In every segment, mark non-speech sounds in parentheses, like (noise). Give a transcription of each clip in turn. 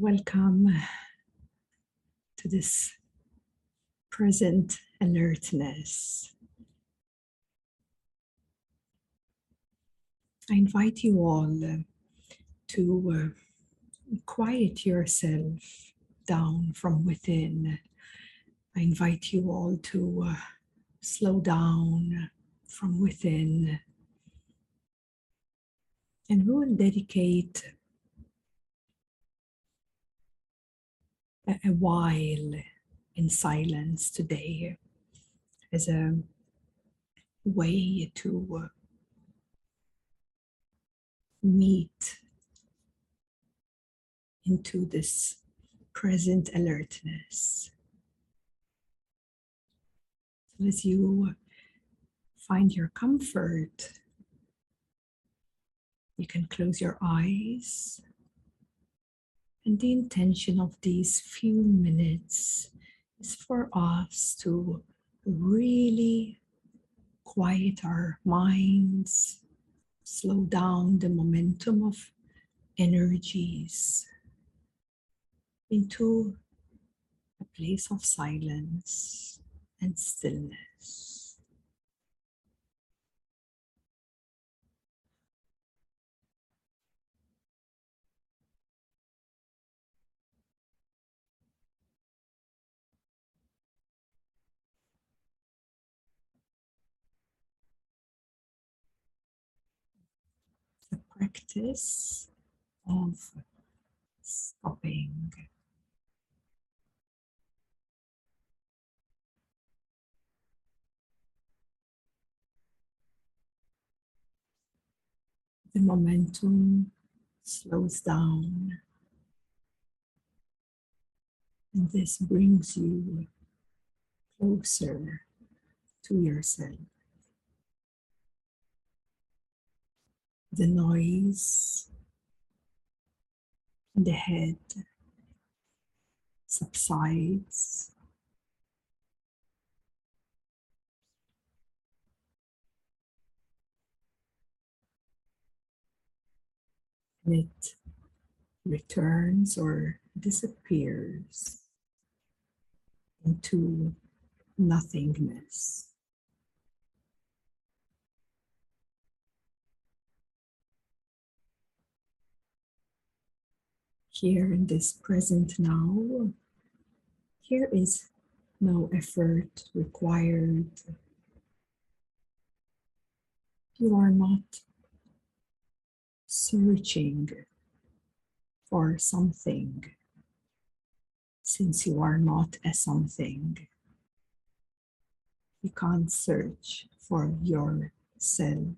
Welcome to this present alertness. I invite you all to uh, quiet yourself down from within. I invite you all to uh, slow down from within. And we will dedicate a, while in silence today as a way to meet into this present alertness. So as you find your comfort, you can close your eyes. And the intention of these few minutes is for us to really quiet our minds, slow down the momentum of energies into a place of silence and stillness. Practice of stopping the momentum slows down. And this brings you closer to yourself. The noise in the head subsides. and it returns or disappears into nothingness. Here in this present now, here is no effort required. You are not searching for something since you are not a something. You can't search for yourself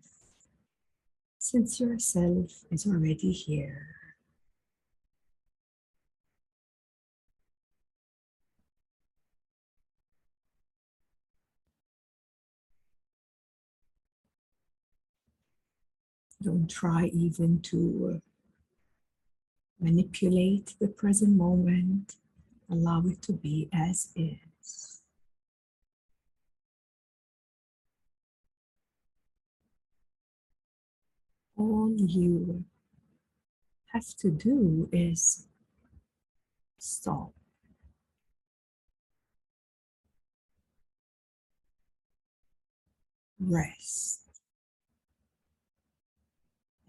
since yourself is already here. Don't try even to uh, manipulate the present moment. Allow it to be as is. All you have to do is stop. Rest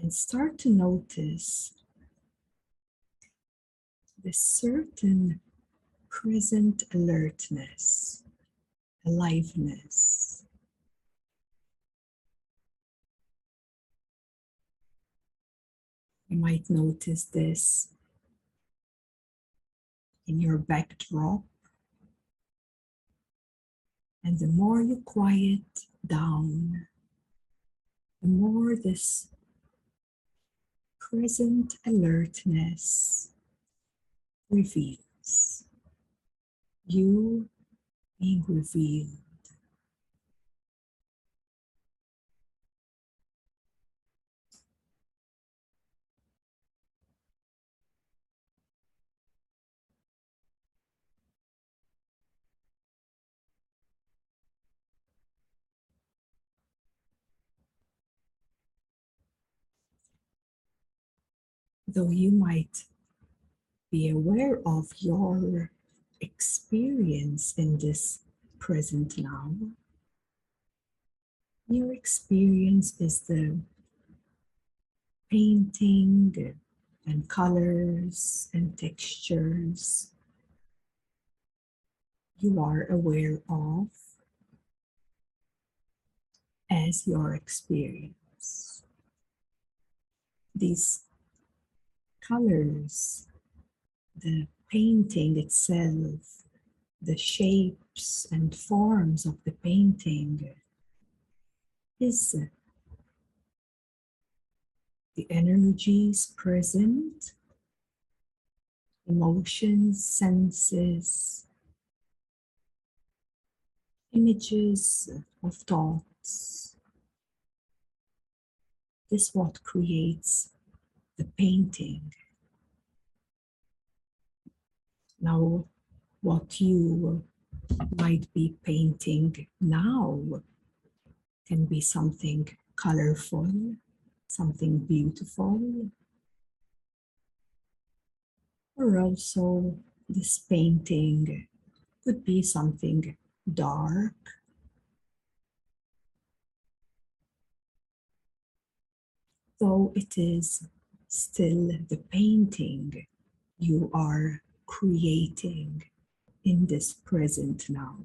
and start to notice the certain present alertness, aliveness. You might notice this in your backdrop. And the more you quiet down, the more this present alertness reveals you being revealed. Though you might Be aware of your experience in this present now. Your experience is the painting and colors and textures you are aware of as your experience. These colors, the painting itself, the shapes and forms of the painting is uh, the energies present, emotions, senses, images of thoughts. This is what creates the painting. Now, what you might be painting now can be something colorful, something beautiful, or also this painting could be something dark. Though it is still the painting you are creating in this present now.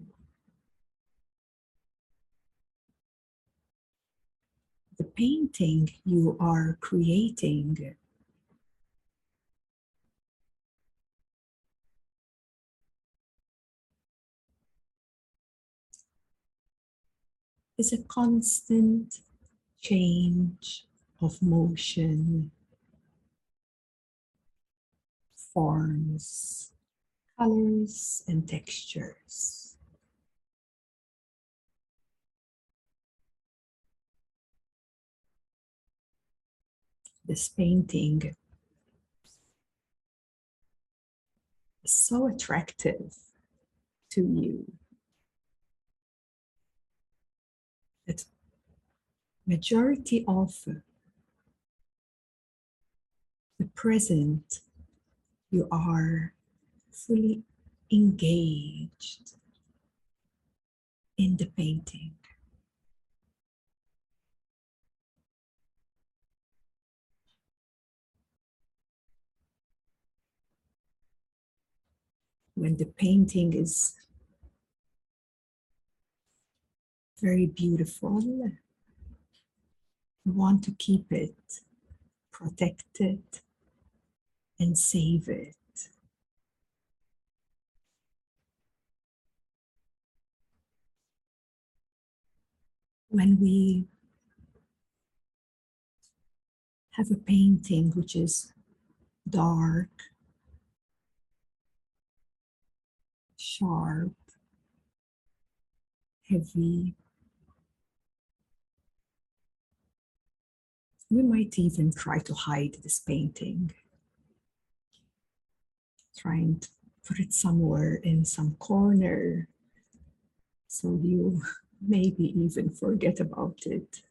The painting you are creating is a constant change of motion, forms, colors, and textures. This painting is so attractive to you that majority of the present you are fully engaged in the painting. When the painting is very beautiful, you want to keep it, protect it, and save it. When we have a painting which is dark, sharp, heavy, we might even try to hide this painting trying to put it somewhere in some corner so you (laughs) maybe even forget about it.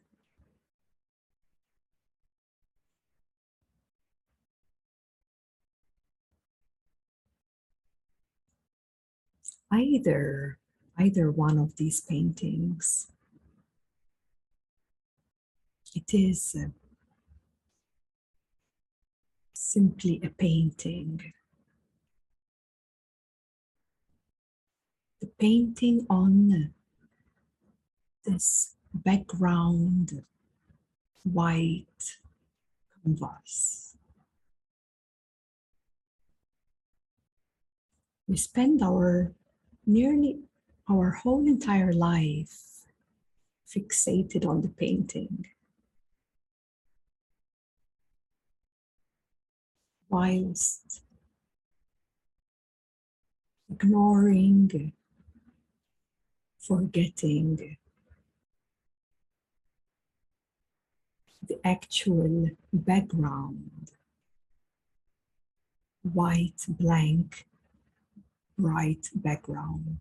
Either, either one of these paintings, it is uh, simply a painting painting on this background white canvas. We spend our nearly our whole entire life fixated on the painting. Whilst ignoring forgetting the actual background, white, blank, bright background.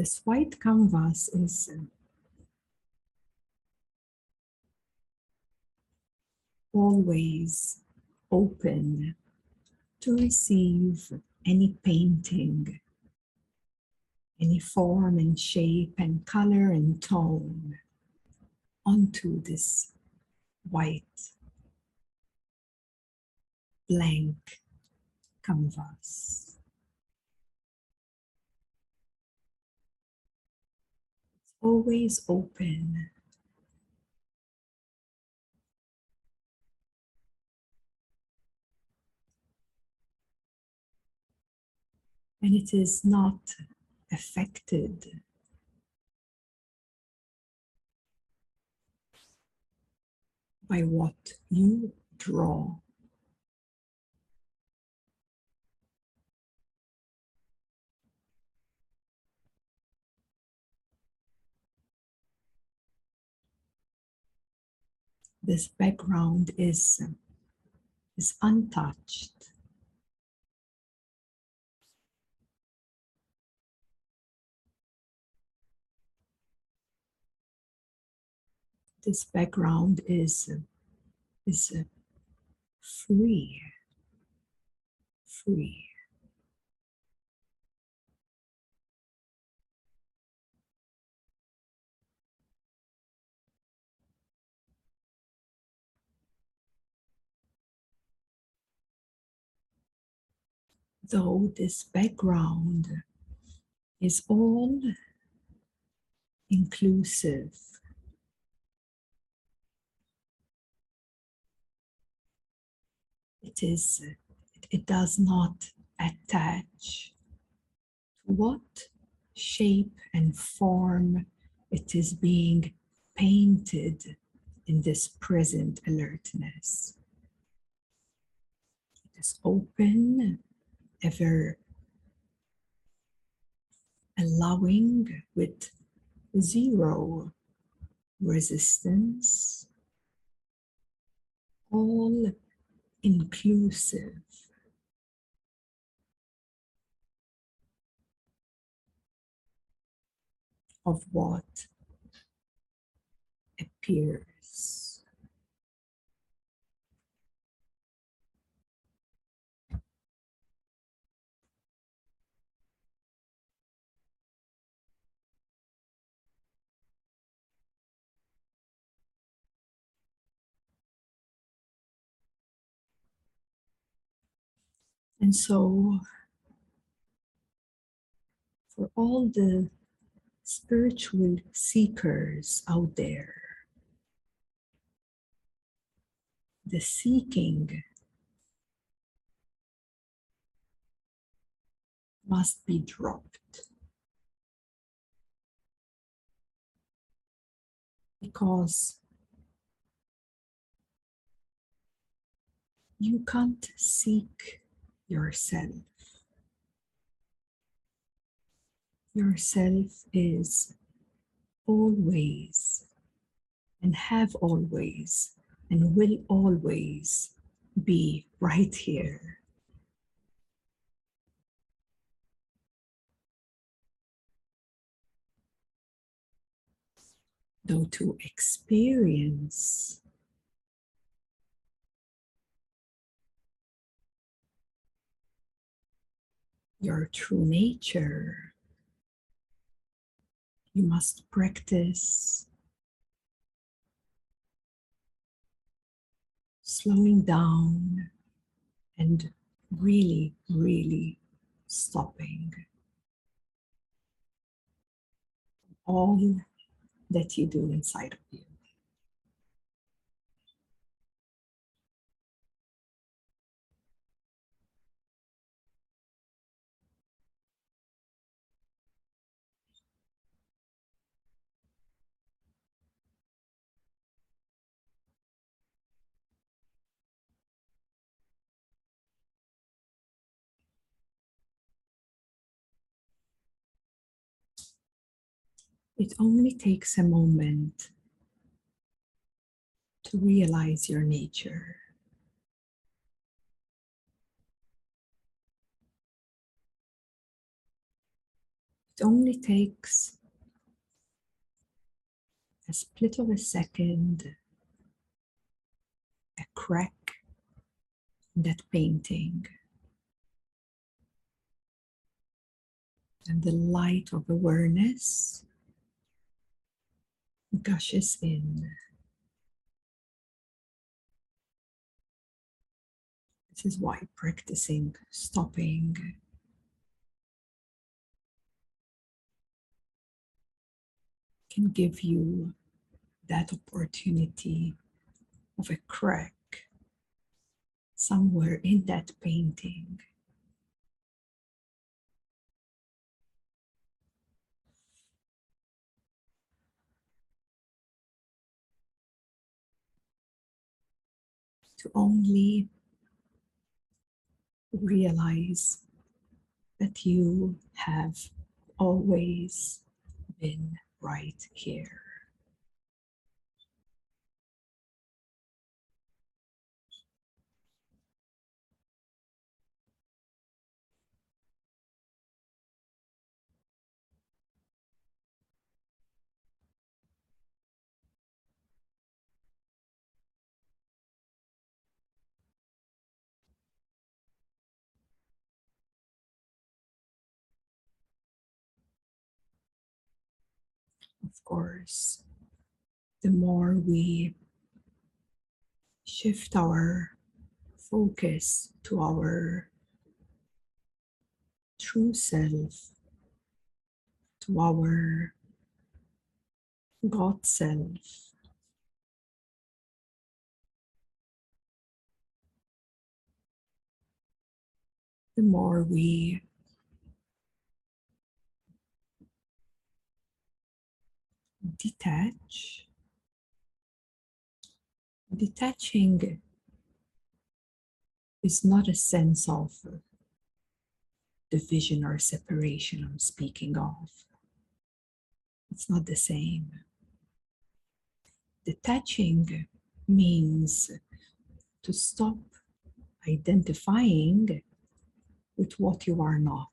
This white canvas is always open to receive any painting, any form and shape and color and tone onto this white blank canvas. Always open and it is not affected by what you draw. This background is, um, is untouched. this background is um, is uh, free free though this background is all inclusive. It is it does not attach to what shape and form it is being painted in this present alertness. It is open ever allowing with zero resistance all inclusive. Of what appears. And so, for all the spiritual seekers out there, the seeking must be dropped. Because you can't seek yourself. Yourself is always and have always and will always be right here. Though to experience your true nature, you must practice slowing down and really, really stopping all that you do inside of you. It only takes a moment to realize your nature. It only takes a split of a second, a crack in that painting. And the light of awareness gushes in. This is why practicing stopping can give you that opportunity of a crack somewhere in that painting. To only realize that you have always been right here. Course, the more we shift our focus to our true self, to our God self, the more we detach. Detaching is not a sense of division or separation I'm speaking of. It's not the same. Detaching means to stop identifying with what you are not.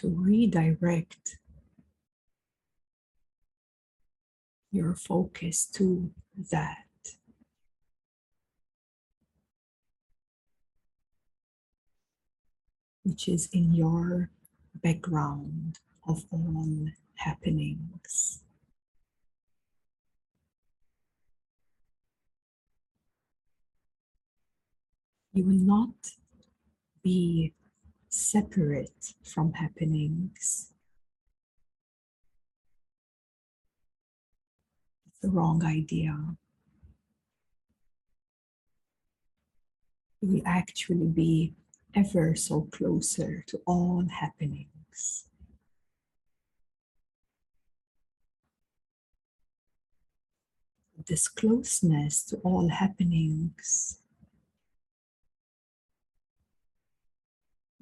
To redirect your focus to that. Which is in your background of all happenings. You will not be separate from happenings. It's the wrong idea. You will actually be ever so closer to all happenings. This closeness to all happenings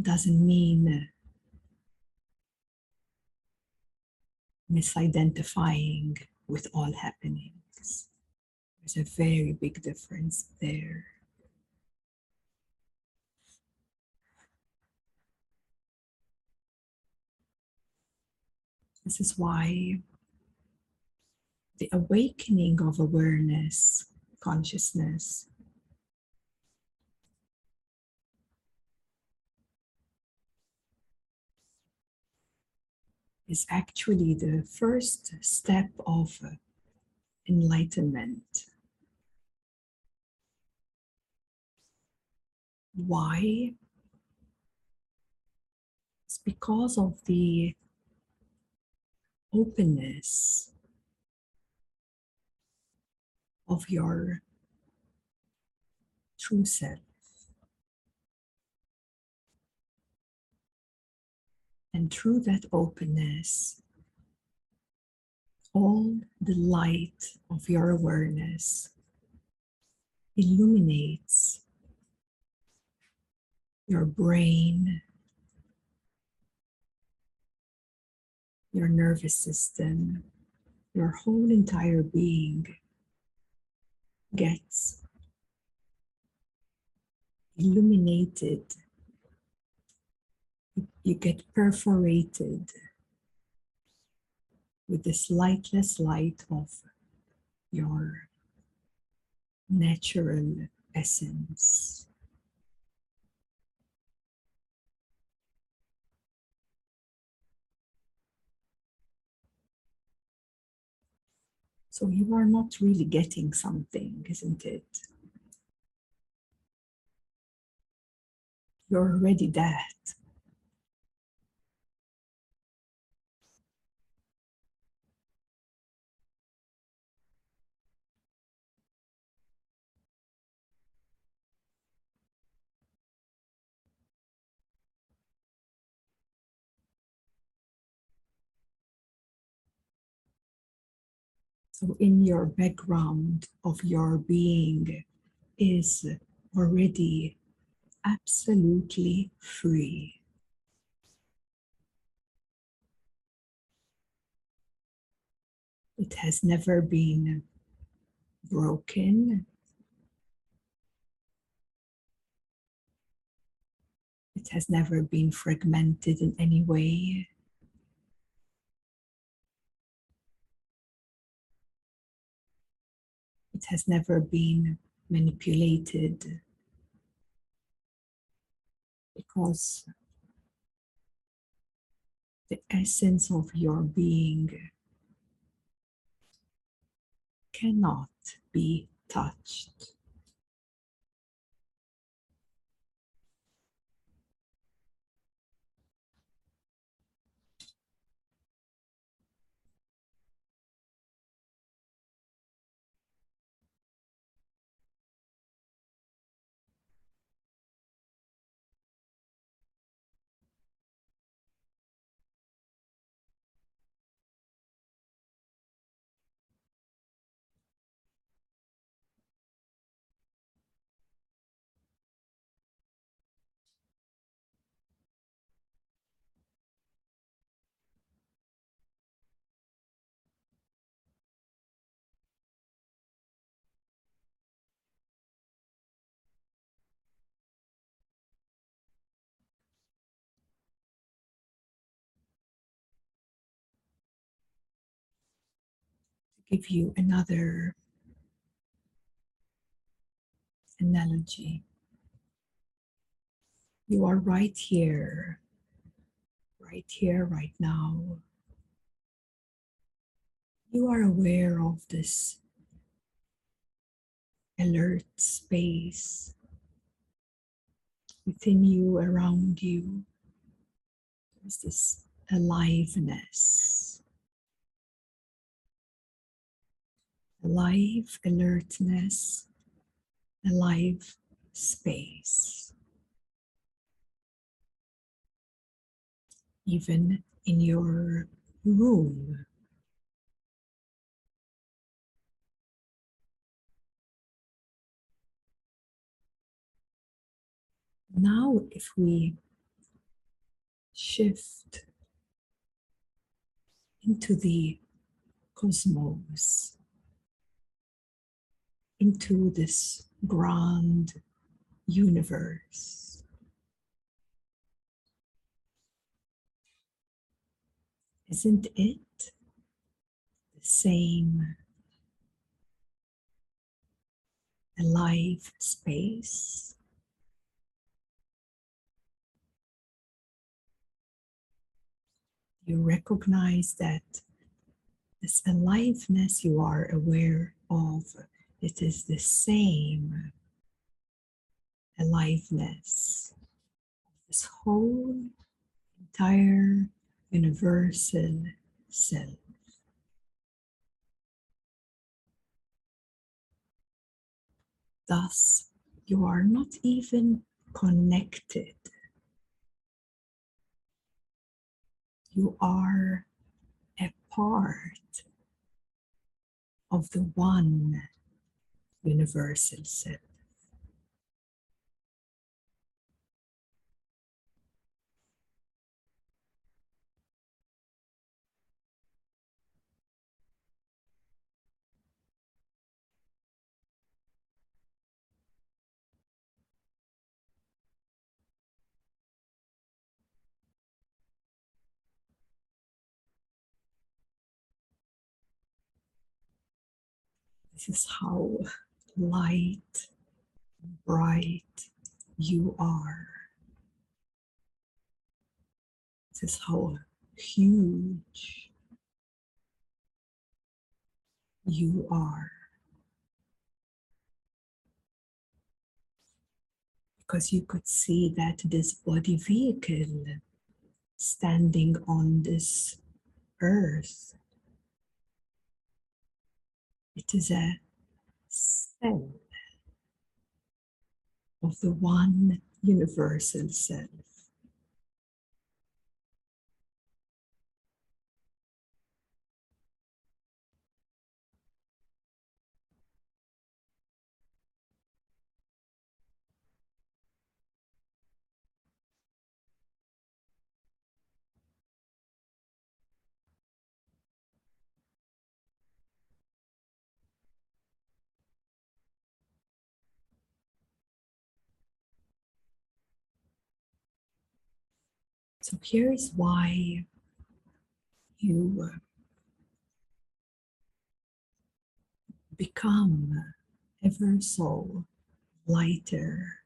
doesn't mean misidentifying with all happenings. There's a very big difference there. This is why the awakening of awareness, consciousness, is actually the first step of uh, enlightenment. Why? It's because of the openness of your true self. And through that openness, all the light of your awareness illuminates your brain, your nervous system, your whole entire being gets illuminated. You get perforated with this lightless light of your natural essence. So you are not really getting something, isn't it? You're already that. So, in your background of your being is already absolutely free. It has never been broken. It has never been fragmented in any way. It has never been manipulated because the essence of your being cannot be touched. Give you another analogy. You are right here, right here, right now. You are aware of this alert space within you, around you. There's this aliveness, alive alertness, alive space. Even in your room. Now, if we shift into the cosmos, into this grand universe. Isn't it the same alive space? You recognize that this aliveness you are aware of, it is the same aliveness of this whole entire universal self. Thus, you are not even connected. You are a part of the one universal self. this is how light, bright you are. This is how huge you are. Because you could see that this body vehicle standing on this earth, it is a cell of the one universal self. So here is why you uh, become ever so lighter.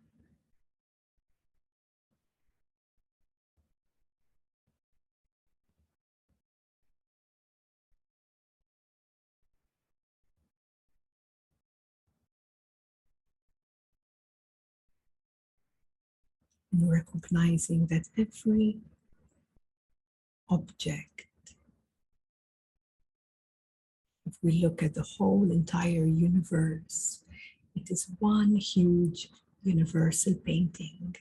And recognizing that every object, if we look at the whole entire universe, it is one huge universal painting.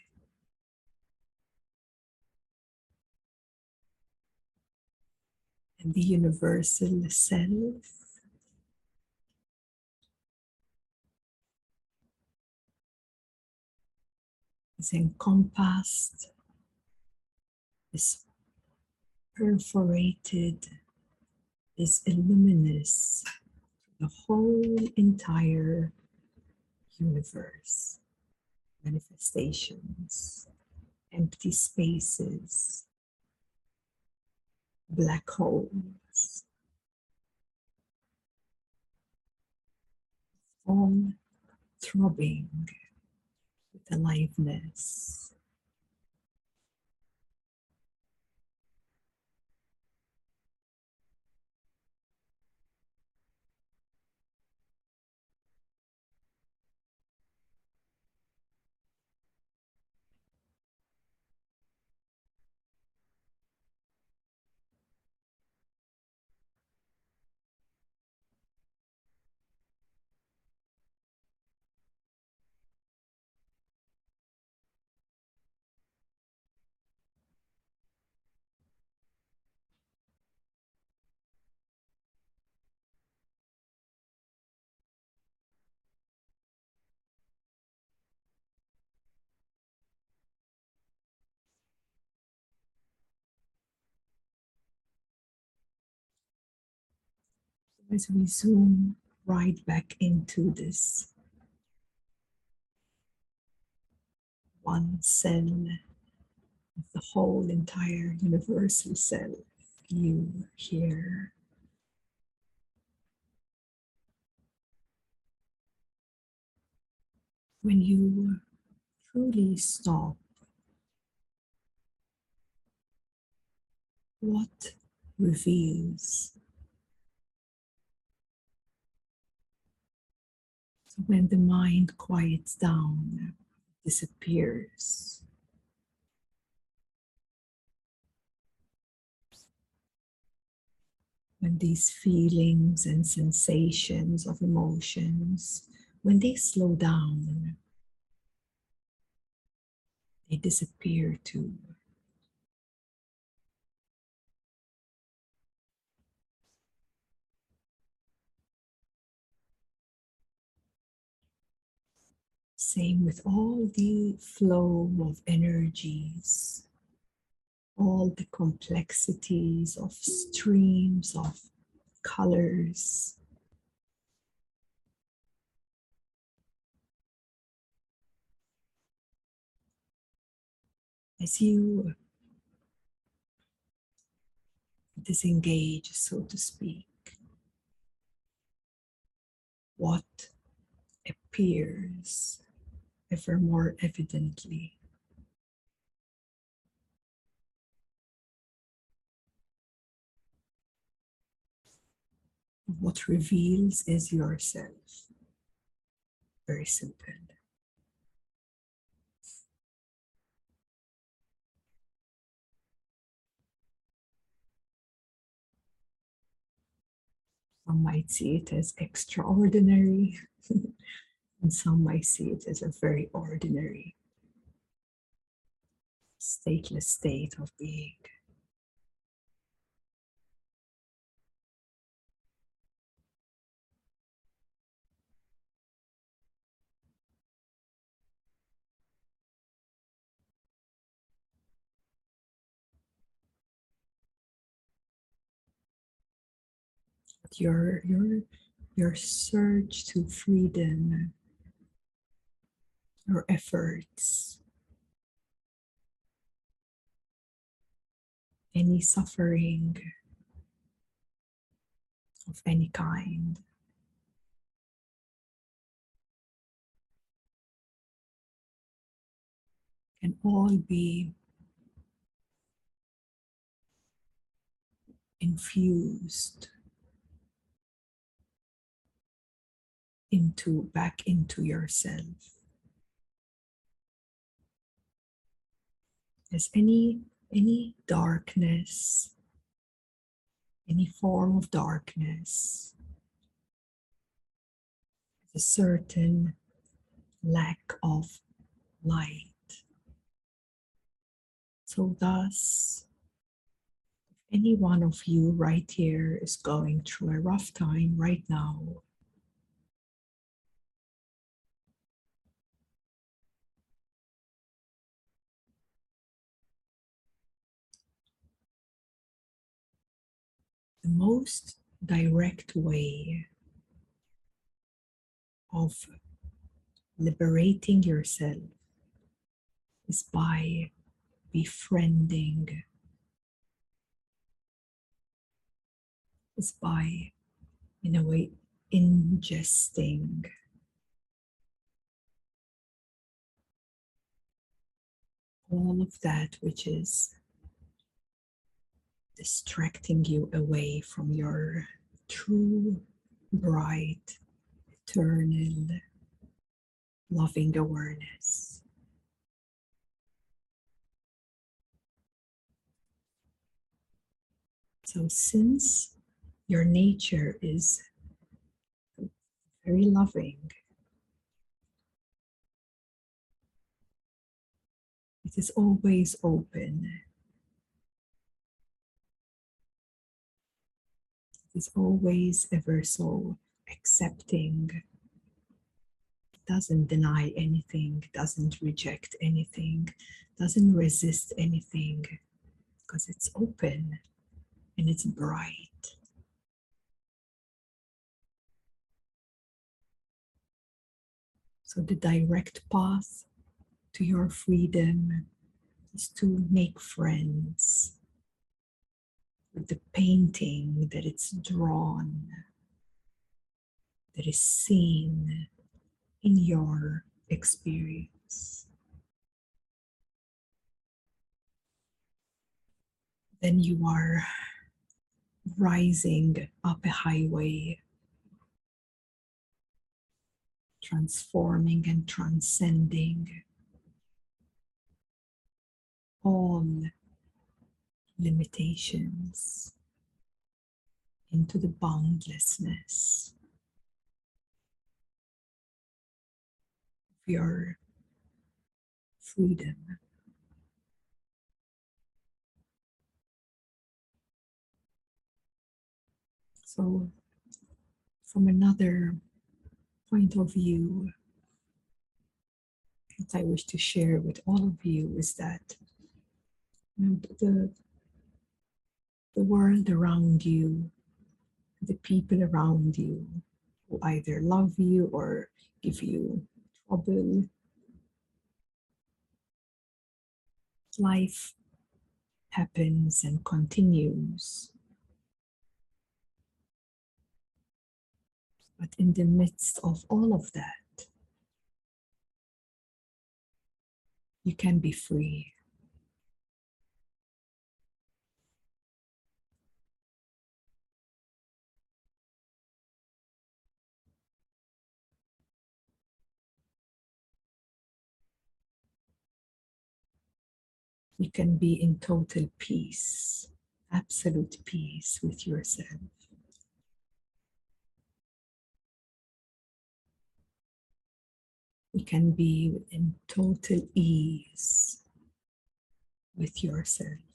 And the universal self is encompassed, perforated, is luminous, the whole entire universe, manifestations, empty spaces, black holes, all throbbing with aliveness. As we zoom right back into this one cell of the whole entire universal self, you here. When you truly stop, what reveals when the mind quiets down, disappears. When these feelings and sensations of emotions, when they slow down, they disappear too. Same with all the flow of energies, all the complexities of streams of colors. As you disengage, so to speak, what appears ever more evidently. What reveals is yourself. Very simple. Some might see it as extraordinary, (laughs) and some might see it as a very ordinary, stateless state of being. your your your search to freedom your efforts any suffering of any kind can all be infused into back into yourself. As any any darkness, any form of darkness, a certain lack of light. So thus, if any one of you right here is going through a rough time right now, the most direct way of liberating yourself is by befriending, is by, in a way, ingesting. All of that which is distracting you away from your true, bright, eternal, loving awareness. So, since your nature is very loving, it is always open is always ever so accepting, doesn't deny anything, doesn't reject anything, doesn't resist anything, because it's open and it's bright. So, the direct path to your freedom is to make friends the painting that it's drawn, that is seen in your experience. Then you are rising up a highway, transforming and transcending all limitations into the boundlessness of your freedom. So, from another point of view, what I wish to share with all of you is that you know, the the world around you, the people around you who either love you or give you trouble. Life happens and continues. But in the midst of all of that, you can be free. You can be in total peace, absolute peace with yourself. You can be in total ease with yourself.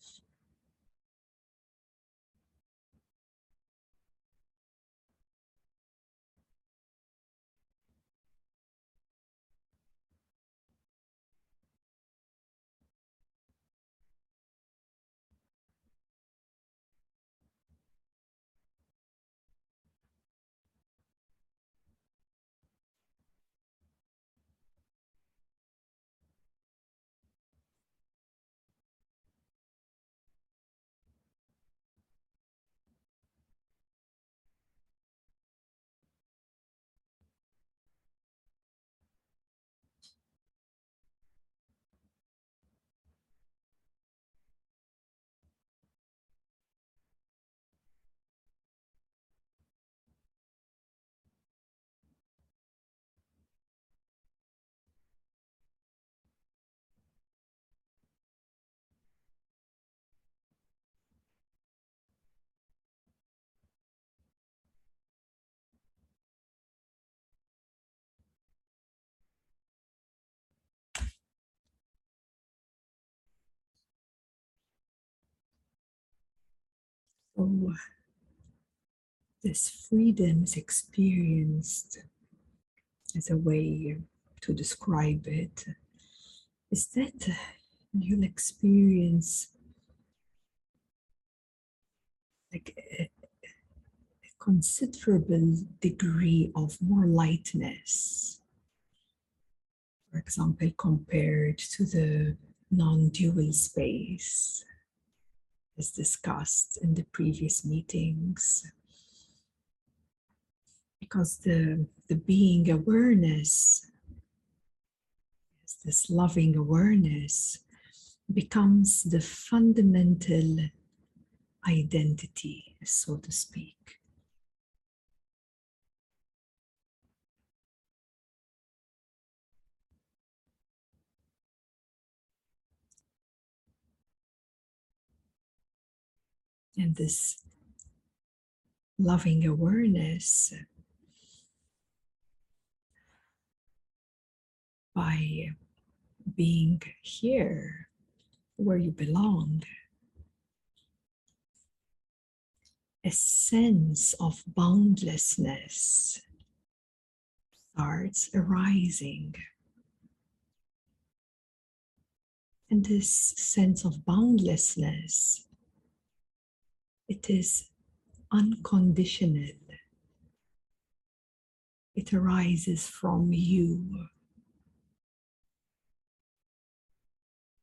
So, this freedom is experienced as a way to describe it is that you'll experience like a, a considerable degree of more lightness. For example, compared to the non dual space as discussed in the previous meetings. Because the, the being awareness, this loving awareness, becomes the fundamental identity, so to speak. And this loving awareness by being here where you belong, a sense of boundlessness starts arising. And this sense of boundlessness, it is unconditional. It arises from you,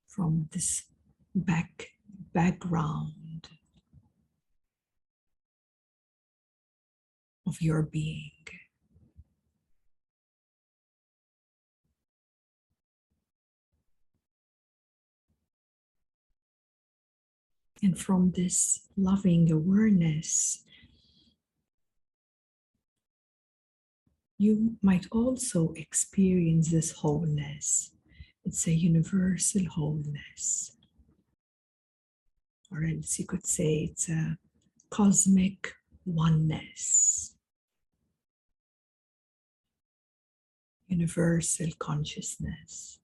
from this back background of your being. And from this loving awareness, you might also experience this wholeness. It's a universal wholeness. Or else you could say it's a cosmic oneness, universal consciousness.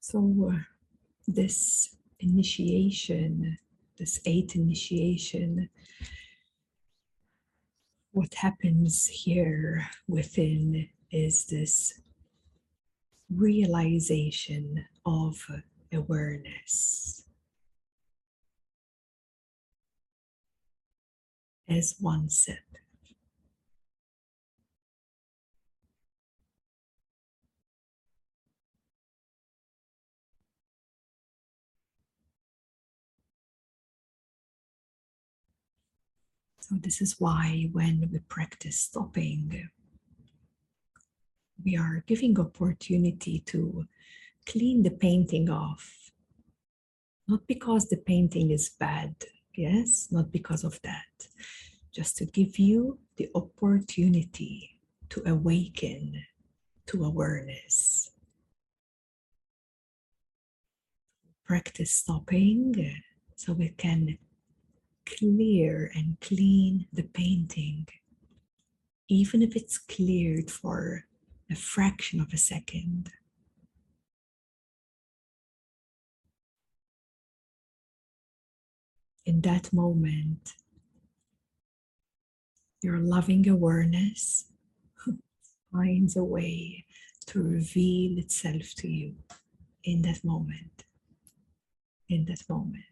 So, this initiation, this eighth initiation, what happens here within is this realization of awareness as one self. So, this is why when we practice stopping, we are giving opportunity to clean the painting off. Not because the painting is bad, yes, not because of that, just to give you the opportunity to awaken to awareness. Practice stopping so we can clear and clean the painting, even if it's cleared for a fraction of a second. In that moment, your loving awareness (laughs) finds a way to reveal itself to you in that moment. In that moment.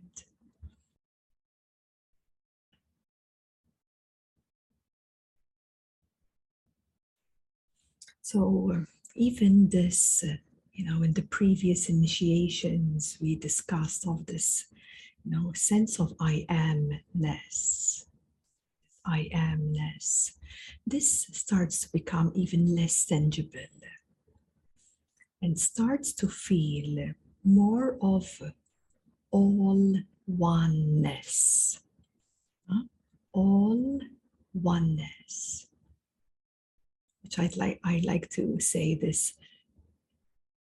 So, even this, uh, you know, in the previous initiations, we discussed of this, you know, sense of I amness. I amness. This starts to become even less tangible and starts to feel more of all oneness. Huh? All oneness which I'd like I like to say this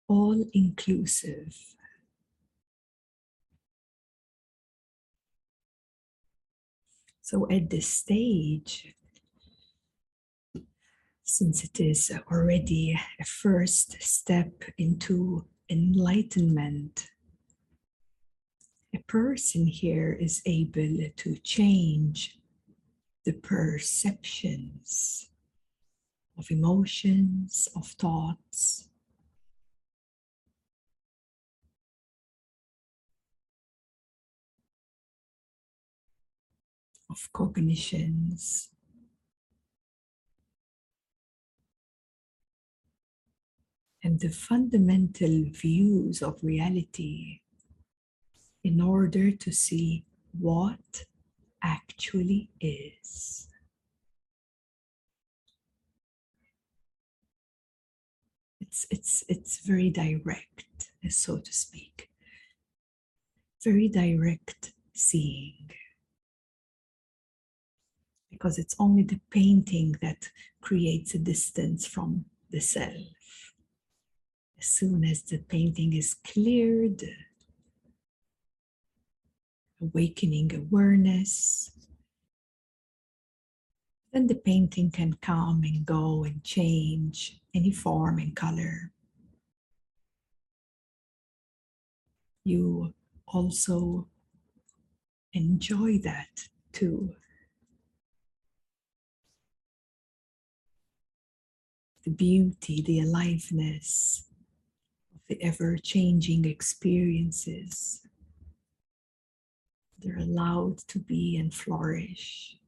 all inclusive. So at this stage, since it is already a first step into enlightenment, a person here is able to change the perceptions of emotions, of thoughts. Of cognitions, and the fundamental views of reality in order to see what actually is. It's it's it's very direct so to speak. Very direct seeing. Because it's only the painting that creates a distance from the self. As soon as the painting is cleared awakening awareness then the painting can come and go and change any form and color. You also enjoy that too. The beauty, the aliveness of the ever changing experiences. They're allowed to be and flourish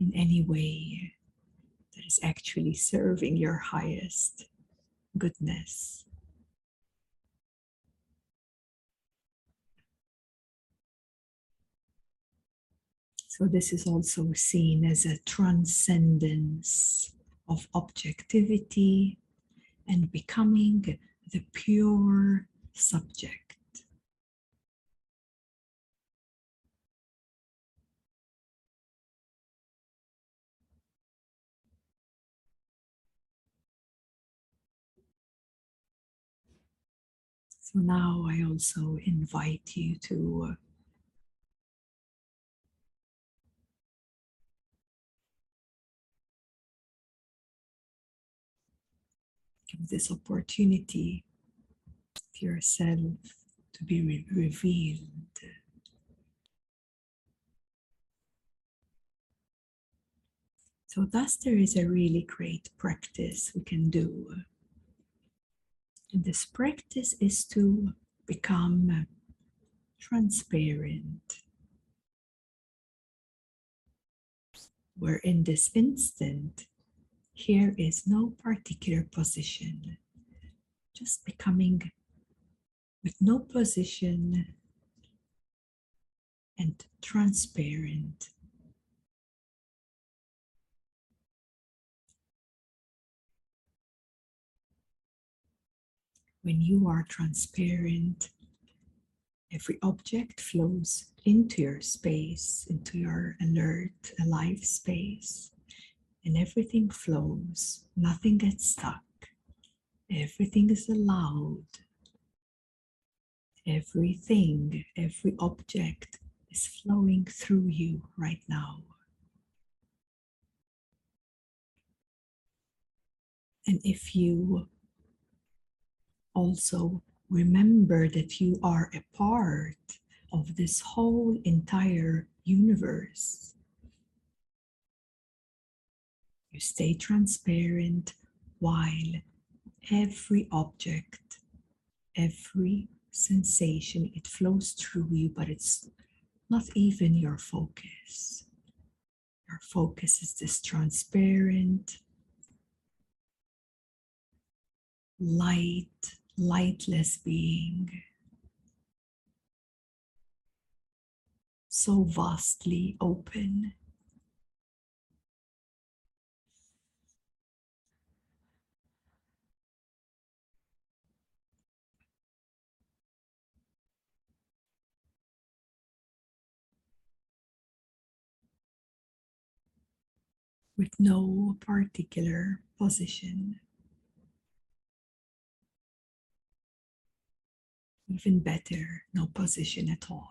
in any way is actually serving your highest goodness. So, this is also seen as a transcendence of objectivity and becoming the pure subject. So now I also invite you to give this opportunity to yourself to be re revealed. So, thus, there is a really great practice we can do this practice is to become uh, transparent. Where in this instant, here is no particular position, just becoming with no position and transparent. When you are transparent, every object flows into your space, into your alert, alive space, and everything flows. Nothing gets stuck. Everything is allowed. Everything, every object is flowing through you right now. And if you also remember that you are a part of this whole entire universe, you stay transparent while every object, every sensation, it flows through you, but it's not even your focus. Your focus is this transparent, light, lightless being. So vastly open. with no particular position. Even better, no position at all.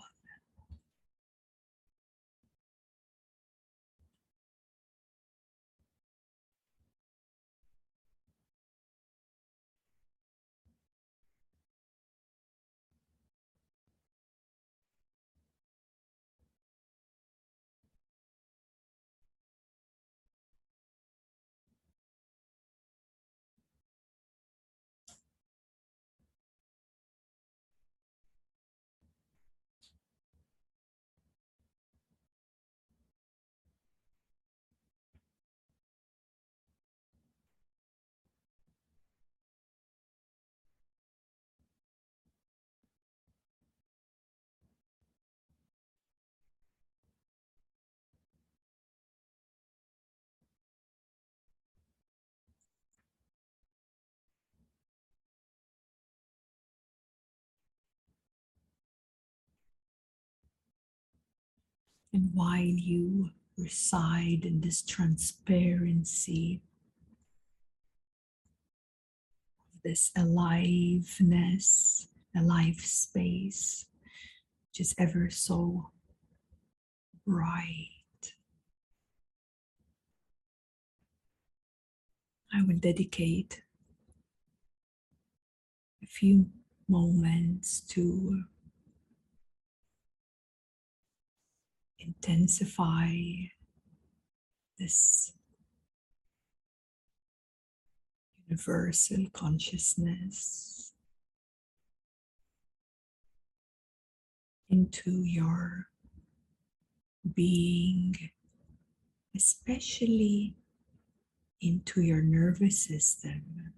And while you reside in this transparency, this aliveness, alive space, which is ever so bright. I will dedicate a few moments to intensify this universal consciousness into your being, especially into your nervous system.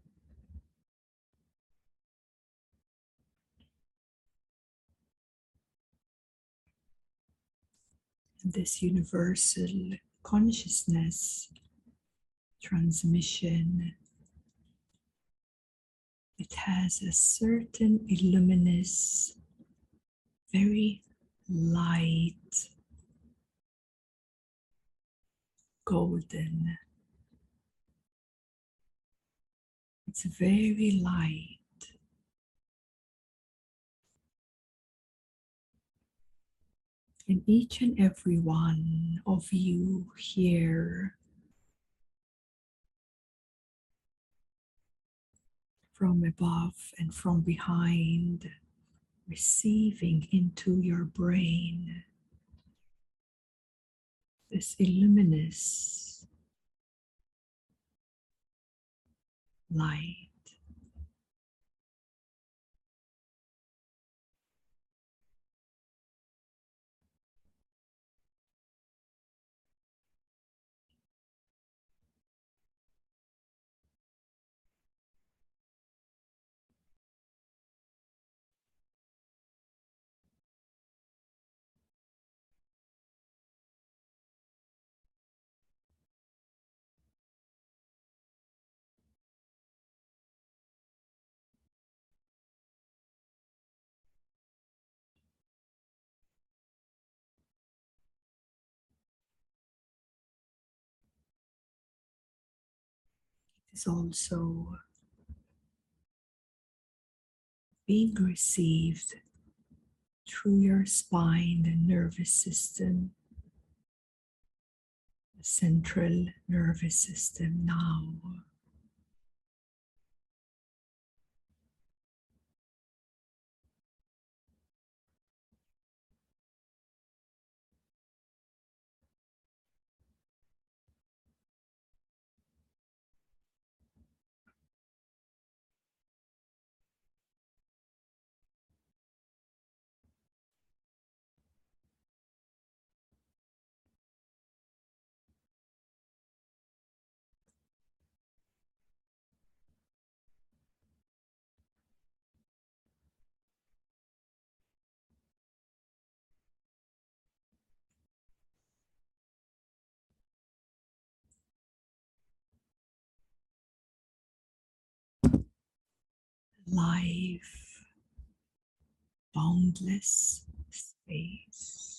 This universal consciousness transmission. It has a certain illuminous, very light, golden. It's very light. And each and every one of you here from above and from behind, receiving into your brain this illuminous light. Is also being received through your spine and nervous system, the central nervous system now. Life, boundless space.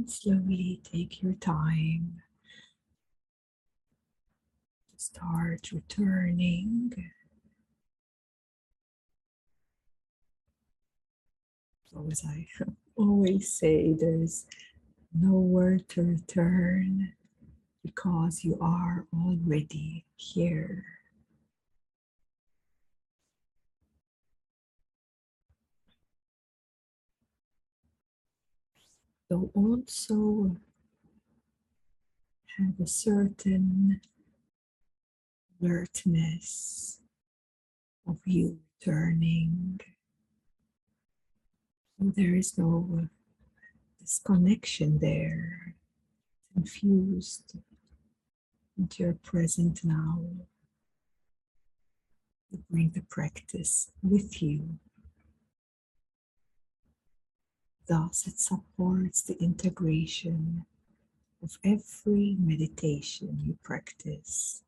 And slowly take your time to start returning. So as I (laughs) always say, there's nowhere to return because you are already here. So also have a certain alertness of you turning. So there is no uh, disconnection there, infused into your present now. You bring the practice with you. Thus, it supports the integration of every meditation you practice.